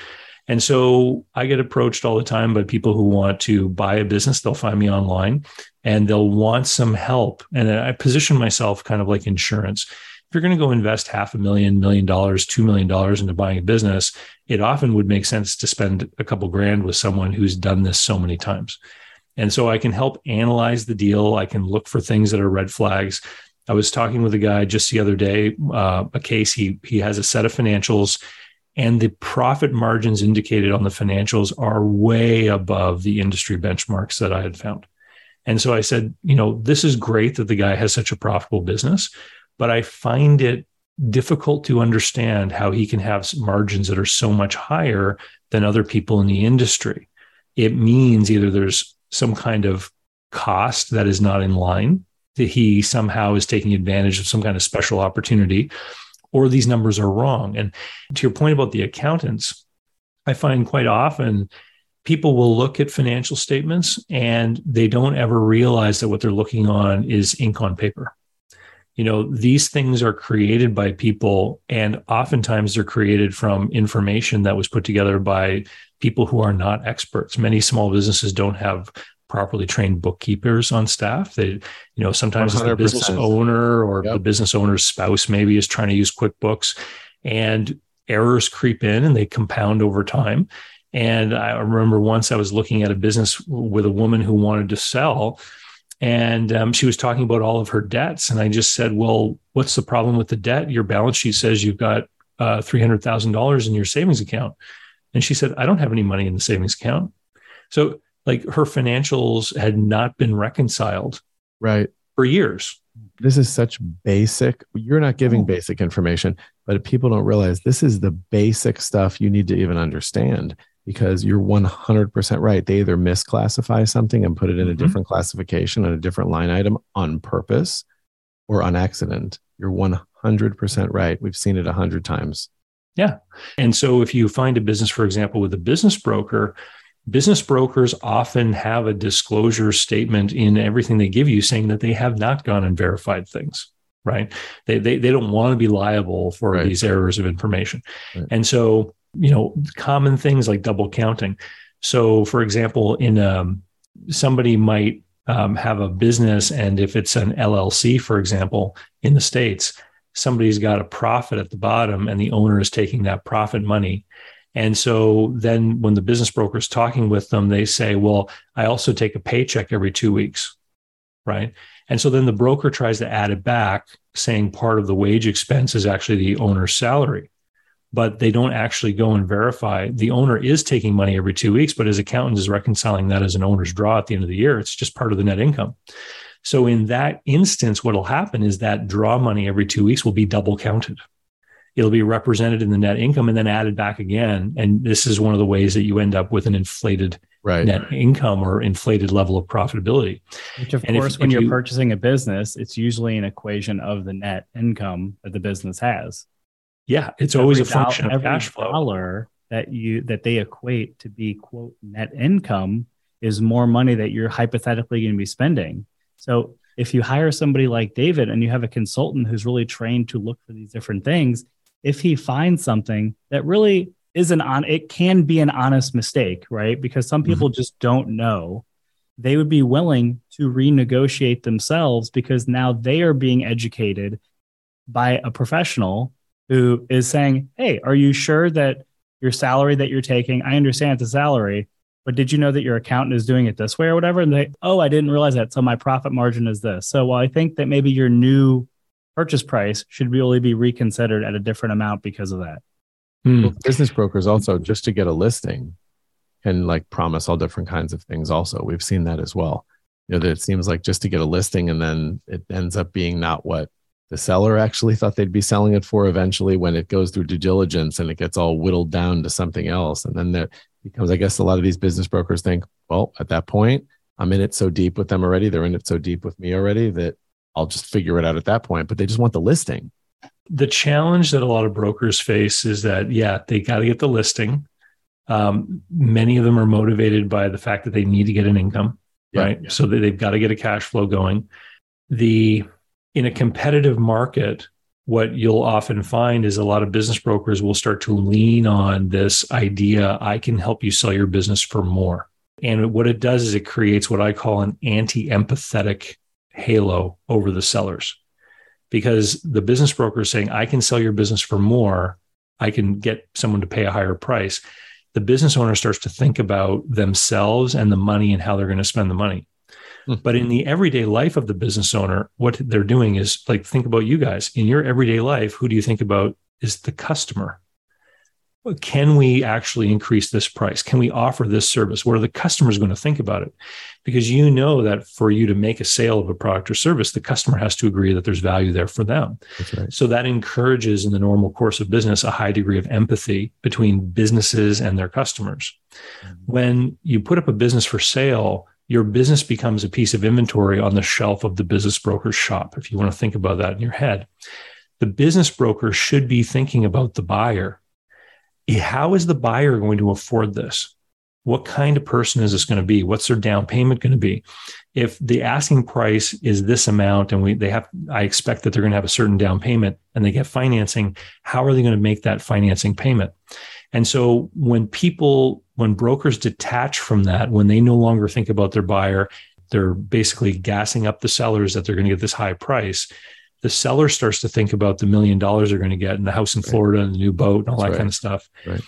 D: And so I get approached all the time by people who want to buy a business. They'll find me online and they'll want some help. And I position myself kind of like insurance. If you're going to go invest half a million, million dollars, two million dollars into buying a business, it often would make sense to spend a couple grand with someone who's done this so many times. And so I can help analyze the deal. I can look for things that are red flags. I was talking with a guy just the other day, uh, a case. He he has a set of financials, and the profit margins indicated on the financials are way above the industry benchmarks that I had found. And so I said, you know, this is great that the guy has such a profitable business, but I find it difficult to understand how he can have margins that are so much higher than other people in the industry. It means either there's some kind of cost that is not in line that he somehow is taking advantage of some kind of special opportunity or these numbers are wrong. And to your point about the accountants i find quite often people will look at financial statements and they don't ever realize that what they're looking on is ink on paper. You know these things are created by people and oftentimes they're created from information that was put together by people who are not experts. Many small businesses don't have properly trained bookkeepers on staff. They you know sometimes it's the business owner or
C: Yep.
D: the business owner's spouse maybe is trying to use quickbooks and errors creep in and they compound over time. And i remember once i was looking at a business with a woman who wanted to sell and um, she was talking about all of her debts and i just said well what's the problem with the debt? Your balance sheet says you've got uh, $300000 in your savings account. And she said i don't have any money in the savings account. So like her financials had not been reconciled
C: Right.
D: for years
C: This is such basic. You're not giving basic information, but people don't realize this is the basic stuff you need to even understand because you're 100% right. They either misclassify something and put it in a
D: Mhm.
C: different classification on a different line item on purpose or on accident. You're 100% right. We've seen it a hundred times. Yeah.
D: And so if you find a business, for example, with a business broker, business brokers often have a disclosure statement in everything they give you saying that they have not gone and verified things, right? They, they, they don't want to be liable for
C: Right.
D: these errors of information.
C: Right.
D: And so, you know, common things like double counting. So, for example, in um, somebody might um, have a business, and if it's an LLC, for example, in the States, somebody's got a profit at the bottom and the owner is taking that profit money. And so then when the business broker is talking with them, they say, Well, I also take a paycheck every two weeks. Right. And so then the broker tries to add it back, saying part of the wage expense is actually the owner's salary. But they don't actually go and verify the owner is taking money every two weeks, but his accountant is reconciling that as an owner's draw at the end of the year. It's just part of the net income. So in that instance, what will happen is that draw money every two weeks will be double counted. It'll be represented in the net income and then added back again. And this is one of the ways that you end up with an inflated
C: Right.
D: net income or inflated level of profitability.
B: Which, of
D: And if-
B: course, when you're
D: you-
B: purchasing a business, it's usually an equation of the net income that the business has.
D: Yeah, it's always a
B: Every dol-
D: function of
B: every
D: cash flow.
B: dollar that you that they equate to be quote net income is more money that you're hypothetically going to be spending. So if you hire somebody like David and you have a consultant who's really trained to look for these different things, if he finds something that really isn't on, it can be an honest mistake, right? Because some mm-hmm. people mm-hmm. just don't know. They would be willing to renegotiate themselves because now they are being educated by a professional who is saying, Hey, are you sure that your salary that you're taking, I understand it's a salary, but did you know that your accountant is doing it this way or whatever? And they, oh, I didn't realize that. So my profit margin is this. So while I think that maybe your new purchase price should really be reconsidered at a different amount because of that.
C: Hmm. Well, business brokers also, just to get a listing, can like promise all different kinds of things. Also, we've seen that as well. You know, that it seems like just to get a listing and then it ends up being not what the seller actually thought they'd be selling it for eventually when it goes through due diligence and it gets all whittled down to something else. And then there becomes, I guess a lot of these business brokers think, well, at that point, I'm in it so deep with them already. They're in it so deep with me already that I'll just figure it out at that point. But they just want the listing.
D: The challenge that a lot of brokers face is that, yeah, they got to get the listing. Um, many of them are motivated by the fact that they need to get an income, yeah, right? Yeah. So they've got to get a cash flow going. The in a competitive market, what you'll often find is a lot of business brokers will start to lean on this idea I can help you sell your business for more. And what it does is it creates what I call an anti empathetic halo over the sellers. Because the business broker is saying, I can sell your business for more, I can get someone to pay a higher price. The business owner starts to think about themselves and the money and how they're going to spend the money. Mm-hmm. But in the everyday life of the business owner, what they're doing is like, think about you guys in your everyday life. Who do you think about is the customer? Can we actually increase this price? Can we offer this service? What are the customers going to think about it? Because you know that for you to make a sale of a product or service, the customer has to agree that there's value there for them. Right. So that encourages, in the normal course of business, a high degree of empathy between businesses and their customers. Mm-hmm. When you put up a business for sale, your business becomes a piece of inventory on the shelf of the business broker's shop. If you want to think about that in your head, the business broker should be thinking about the buyer. Eh, how is the buyer going to afford this? What kind of person is this going to be? What's their down payment going to be? If the asking price is this amount and we they have I expect that they're going to have a certain down payment and they get financing, how are they going to make that financing payment? And so when people, when brokers detach from that, when they no longer think about their buyer, they're basically gassing up the sellers that they're going to get this high price. The seller starts to think about the million dollars they're going to get and the house in Florida and the new boat and all That's that right. kind of stuff. Right.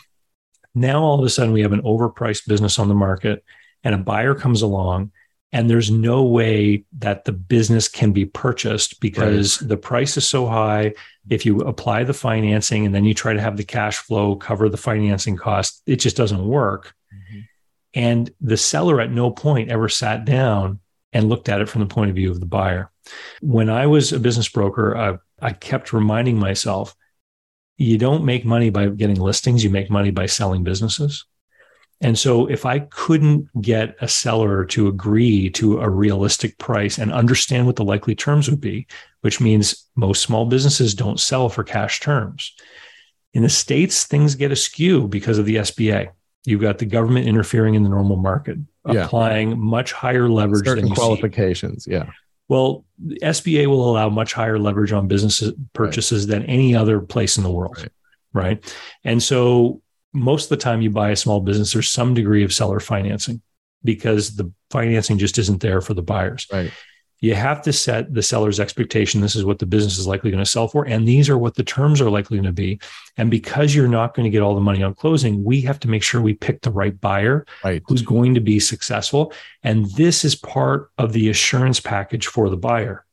D: Now, all of a sudden, we have an overpriced business on the market, and a buyer comes along and there's no way that the business can be purchased because right. the price is so high if you apply the financing and then you try to have the cash flow cover the financing cost it just doesn't work mm-hmm. and the seller at no point ever sat down and looked at it from the point of view of the buyer when i was a business broker I, I kept reminding myself you don't make money by getting listings you make money by selling businesses and so if I couldn't get a seller to agree to a realistic price and understand what the likely terms would be, which means most small businesses don't sell for cash terms. In the States, things get askew because of the SBA. You've got the government interfering in the normal market, yeah. applying much higher leverage
C: Certain
D: than
C: qualifications. See. Yeah.
D: Well, the SBA will allow much higher leverage on business purchases right. than any other place in the world. Right. right. And so most of the time you buy a small business, there's some degree of seller financing because the financing just isn't there for the buyers.
C: Right.
D: You have to set the seller's expectation. This is what the business is likely going to sell for. And these are what the terms are likely going to be. And because you're not going to get all the money on closing, we have to make sure we pick the right buyer
C: right.
D: who's going to be successful. And this is part of the assurance package for the buyer.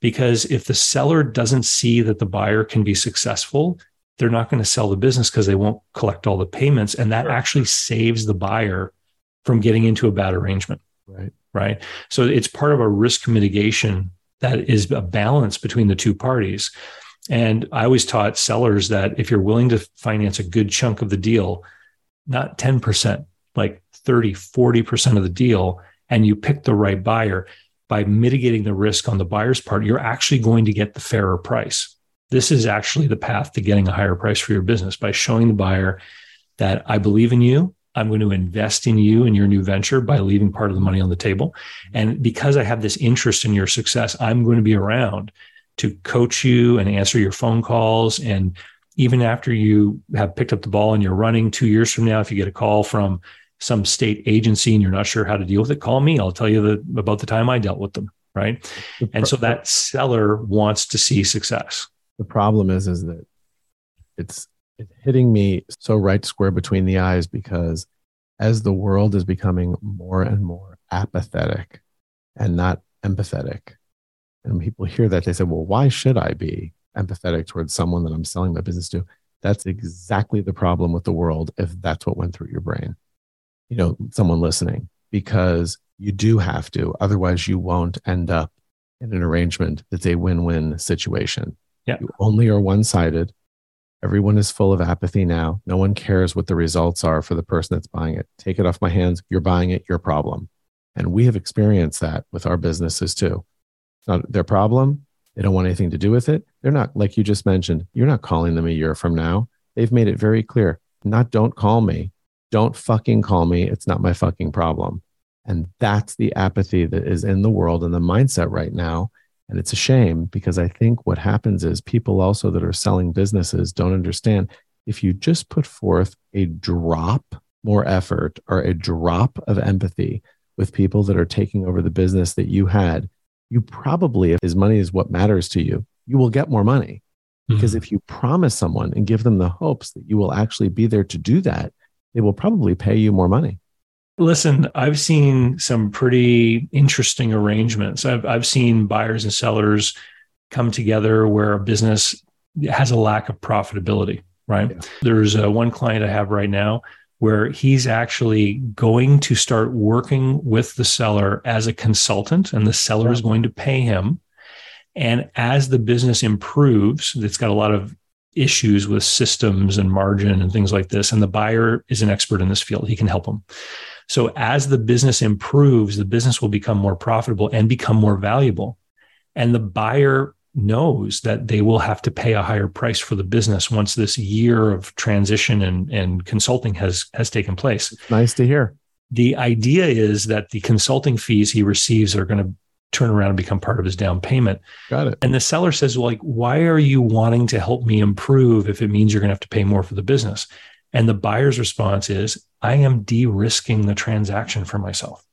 D: Because if the seller doesn't see that the buyer can be successful, they're not going to sell the business because they won't collect all the payments. And that actually saves the buyer from getting into a bad arrangement.
C: Right.
D: Right. So it's part of a risk mitigation that is a balance between the two parties. And I always taught sellers that if you're willing to finance a good chunk of the deal, not 10%, like 30, 40% of the deal, and you pick the right buyer by mitigating the risk on the buyer's part, you're actually going to get the fairer price this is actually the path to getting a higher price for your business by showing the buyer that I believe in you. I'm going to invest in you and your new venture by leaving part of the money on the table. And because I have this interest in your success, I'm going to be around to coach you and answer your phone calls. And even after you have picked up the ball and you're running two years from now, if you get a call from some state agency and you're not sure how to deal with it, call me. I'll tell you the, about the time I dealt with them. Right. And so that seller wants to see success.
C: The problem is, is that it's, it's hitting me so right square between the eyes because as the world is becoming more and more apathetic and not empathetic, and people hear that, they say, well, why should I be empathetic towards someone that I'm selling my business to? That's exactly the problem with the world if that's what went through your brain. You know, someone listening, because you do have to, otherwise, you won't end up in an arrangement that's a win win situation.
D: Yeah.
C: You only are one sided. Everyone is full of apathy now. No one cares what the results are for the person that's buying it. Take it off my hands. You're buying it, your problem. And we have experienced that with our businesses too. It's not their problem. They don't want anything to do with it. They're not, like you just mentioned, you're not calling them a year from now. They've made it very clear not don't call me. Don't fucking call me. It's not my fucking problem. And that's the apathy that is in the world and the mindset right now. And it's a shame because I think what happens is people also that are selling businesses don't understand if you just put forth a drop more effort or a drop of empathy with people that are taking over the business that you had, you probably, if his money is what matters to you, you will get more money. Because mm-hmm. if you promise someone and give them the hopes that you will actually be there to do that, they will probably pay you more money.
D: Listen, I've seen some pretty interesting arrangements. I've, I've seen buyers and sellers come together where a business has a lack of profitability, right? Yeah. There's a, one client I have right now where he's actually going to start working with the seller as a consultant, and the seller yeah. is going to pay him. And as the business improves, it's got a lot of issues with systems and margin and things like this. And the buyer is an expert in this field. He can help them. So as the business improves, the business will become more profitable and become more valuable. And the buyer knows that they will have to pay a higher price for the business once this year of transition and, and consulting has has taken place.
C: It's nice to hear.
D: The idea is that the consulting fees he receives are going to turn around and become part of his down payment.
C: Got it.
D: And the seller says, well, like, why are you wanting to help me improve if it means you're going to have to pay more for the business? And the buyer's response is, I am de-risking the transaction for myself.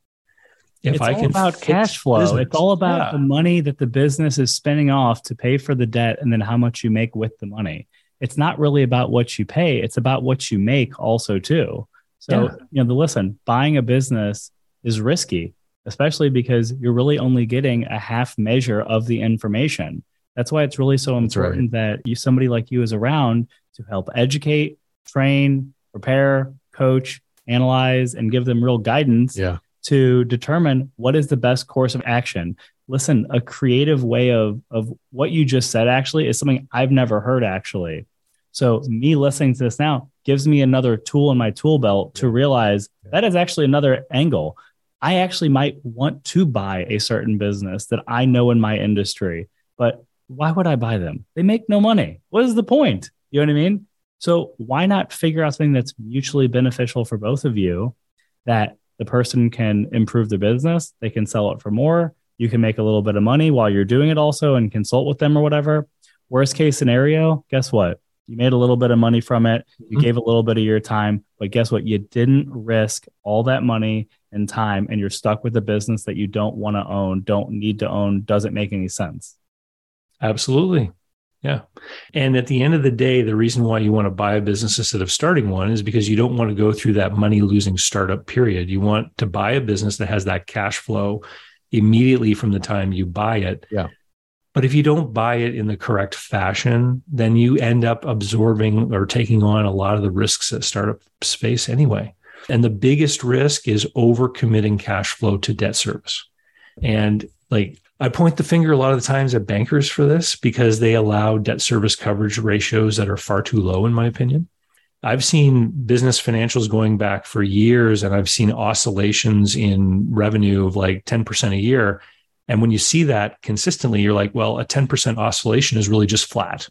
B: If I can. it's I all about cash flow. Business, it's all about yeah. the money that the business is spending off to pay for the debt and then how much you make with the money. It's not really about what you pay, it's about what you make also too. So, yeah. you know, the listen, buying a business is risky, especially because you're really only getting a half measure of the information. That's why it's really so important right. that you somebody like you is around to help educate, train, prepare, coach, analyze, and give them real guidance
C: yeah.
B: to determine what is the best course of action. Listen, a creative way of, of what you just said actually is something I've never heard actually. So, me listening to this now gives me another tool in my tool belt to realize that is actually another angle. I actually might want to buy a certain business that I know in my industry, but why would I buy them? They make no money. What is the point? You know what I mean? So why not figure out something that's mutually beneficial for both of you that the person can improve their business, they can sell it for more, you can make a little bit of money while you're doing it also and consult with them or whatever. Worst case scenario, guess what? You made a little bit of money from it. You mm-hmm. gave a little bit of your time, but guess what? You didn't risk all that money and time, and you're stuck with a business that you don't want to own, don't need to own, doesn't make any sense.
D: Absolutely. Yeah. And at the end of the day, the reason why you want to buy a business instead of starting one is because you don't want to go through that money losing startup period. You want to buy a business that has that cash flow immediately from the time you buy it.
C: Yeah.
D: But if you don't buy it in the correct fashion, then you end up absorbing or taking on a lot of the risks that startup space anyway. And the biggest risk is overcommitting cash flow to debt service. And like I point the finger a lot of the times at bankers for this because they allow debt service coverage ratios that are far too low, in my opinion. I've seen business financials going back for years and I've seen oscillations in revenue of like 10% a year. And when you see that consistently, you're like, well, a 10% oscillation is really just flat.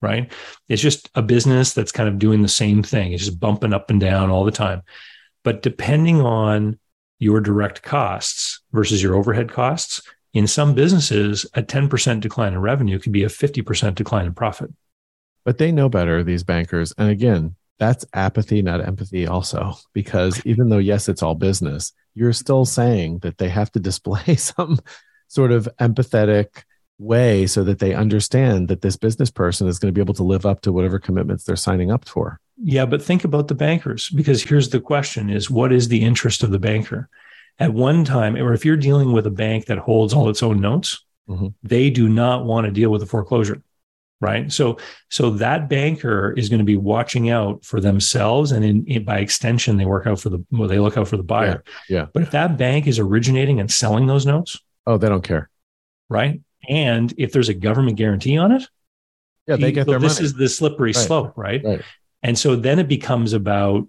D: right? It's just a business that's kind of doing the same thing. It's just bumping up and down all the time. But depending on your direct costs versus your overhead costs, in some businesses, a 10% decline in revenue could be a 50% decline in profit.
C: But they know better, these bankers. And again, that's apathy, not empathy, also, because even though, yes, it's all business, you're still saying that they have to display some sort of empathetic way so that they understand that this business person is going to be able to live up to whatever commitments they're signing up for.
D: Yeah, but think about the bankers because here's the question is what is the interest of the banker? At one time, or if you're dealing with a bank that holds all its own notes, mm-hmm. they do not want to deal with a foreclosure right so so that banker is going to be watching out for themselves and in, in, by extension they work out for the well, they look out for the buyer
C: yeah, yeah
D: but if that bank is originating and selling those notes
C: oh they don't care
D: right and if there's a government guarantee on it
C: yeah they get their
D: this
C: money.
D: is the slippery
C: right.
D: slope right?
C: right
D: and so then it becomes about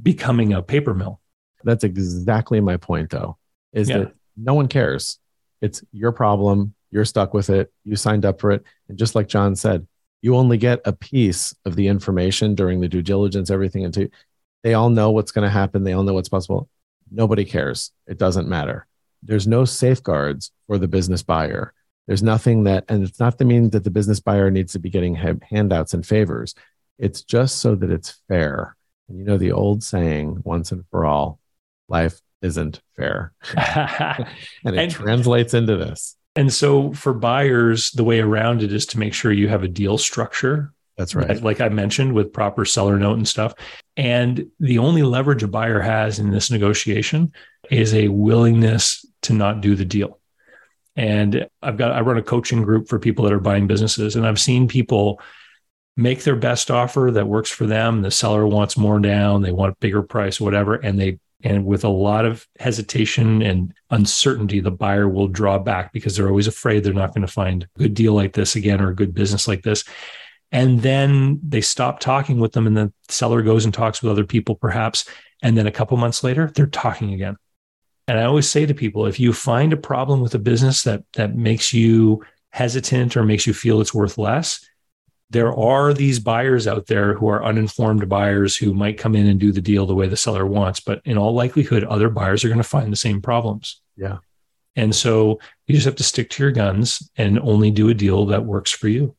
D: becoming a paper mill
C: that's exactly my point though is yeah. that no one cares it's your problem you're stuck with it. You signed up for it. And just like John said, you only get a piece of the information during the due diligence, everything. Into they all know what's going to happen. They all know what's possible. Nobody cares. It doesn't matter. There's no safeguards for the business buyer. There's nothing that, and it's not to mean that the business buyer needs to be getting handouts and favors. It's just so that it's fair. And you know the old saying, once and for all, life isn't fair. and it and, translates into this.
D: And so for buyers, the way around it is to make sure you have a deal structure.
C: That's right.
D: Like I mentioned with proper seller note and stuff. And the only leverage a buyer has in this negotiation is a willingness to not do the deal. And I've got, I run a coaching group for people that are buying businesses, and I've seen people make their best offer that works for them. The seller wants more down, they want a bigger price, whatever, and they and with a lot of hesitation and uncertainty, the buyer will draw back because they're always afraid they're not going to find a good deal like this again or a good business like this. And then they stop talking with them, and the seller goes and talks with other people, perhaps. And then a couple months later, they're talking again. And I always say to people, if you find a problem with a business that that makes you hesitant or makes you feel it's worth less, there are these buyers out there who are uninformed buyers who might come in and do the deal the way the seller wants, but in all likelihood, other buyers are going to find the same problems.
C: Yeah.
D: And so you just have to stick to your guns and only do a deal that works for you.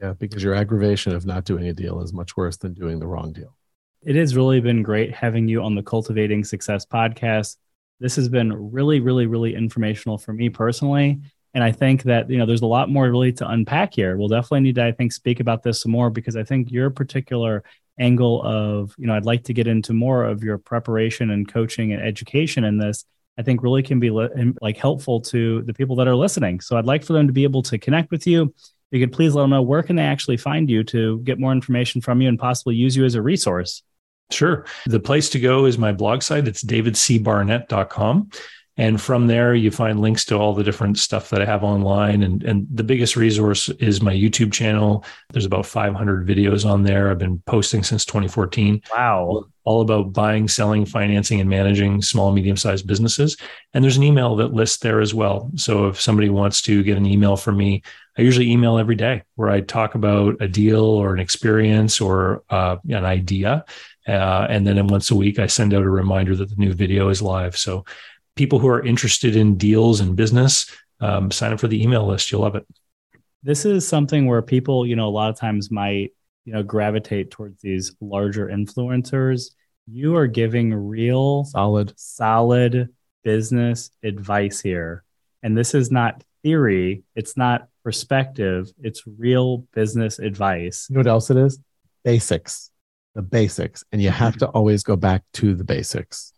C: Yeah, because your aggravation of not doing a deal is much worse than doing the wrong deal.
B: It has really been great having you on the Cultivating Success podcast. This has been really, really, really informational for me personally. And I think that, you know, there's a lot more really to unpack here. We'll definitely need to, I think, speak about this some more because I think your particular angle of, you know, I'd like to get into more of your preparation and coaching and education in this, I think really can be like helpful to the people that are listening. So I'd like for them to be able to connect with you. You could please let them know where can they actually find you to get more information from you and possibly use you as a resource.
D: Sure. The place to go is my blog site. It's davidcbarnett.com. And from there, you find links to all the different stuff that I have online. And, and the biggest resource is my YouTube channel. There's about 500 videos on there. I've been posting since 2014.
B: Wow.
D: All about buying, selling, financing, and managing small, medium sized businesses. And there's an email that lists there as well. So if somebody wants to get an email from me, I usually email every day where I talk about a deal or an experience or uh, an idea. Uh, and then once a week, I send out a reminder that the new video is live. So people who are interested in deals and business, um, sign up for the email list. You'll love it.
B: This is something where people, you know, a lot of times might, you know, gravitate towards these larger influencers. You are giving real,
C: solid,
B: solid business advice here. And this is not theory, it's not perspective, it's real business advice.
C: You know what else it is? Basics, the basics. And you have to always go back to the basics.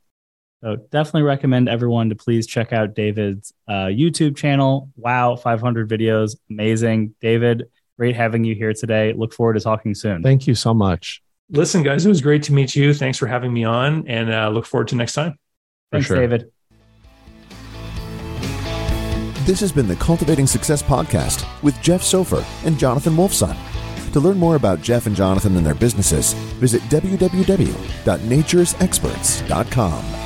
B: So definitely recommend everyone to please check out David's uh, YouTube channel. Wow, 500 videos, amazing. David, great having you here today. Look forward to talking soon.
C: Thank you so much.
D: Listen, guys, it was great to meet you. Thanks for having me on, and uh, look forward to next time.
B: Thanks, sure. David.
E: This has been the Cultivating Success podcast with Jeff Sofer and Jonathan Wolfson. To learn more about Jeff and Jonathan and their businesses, visit www.naturesexperts.com.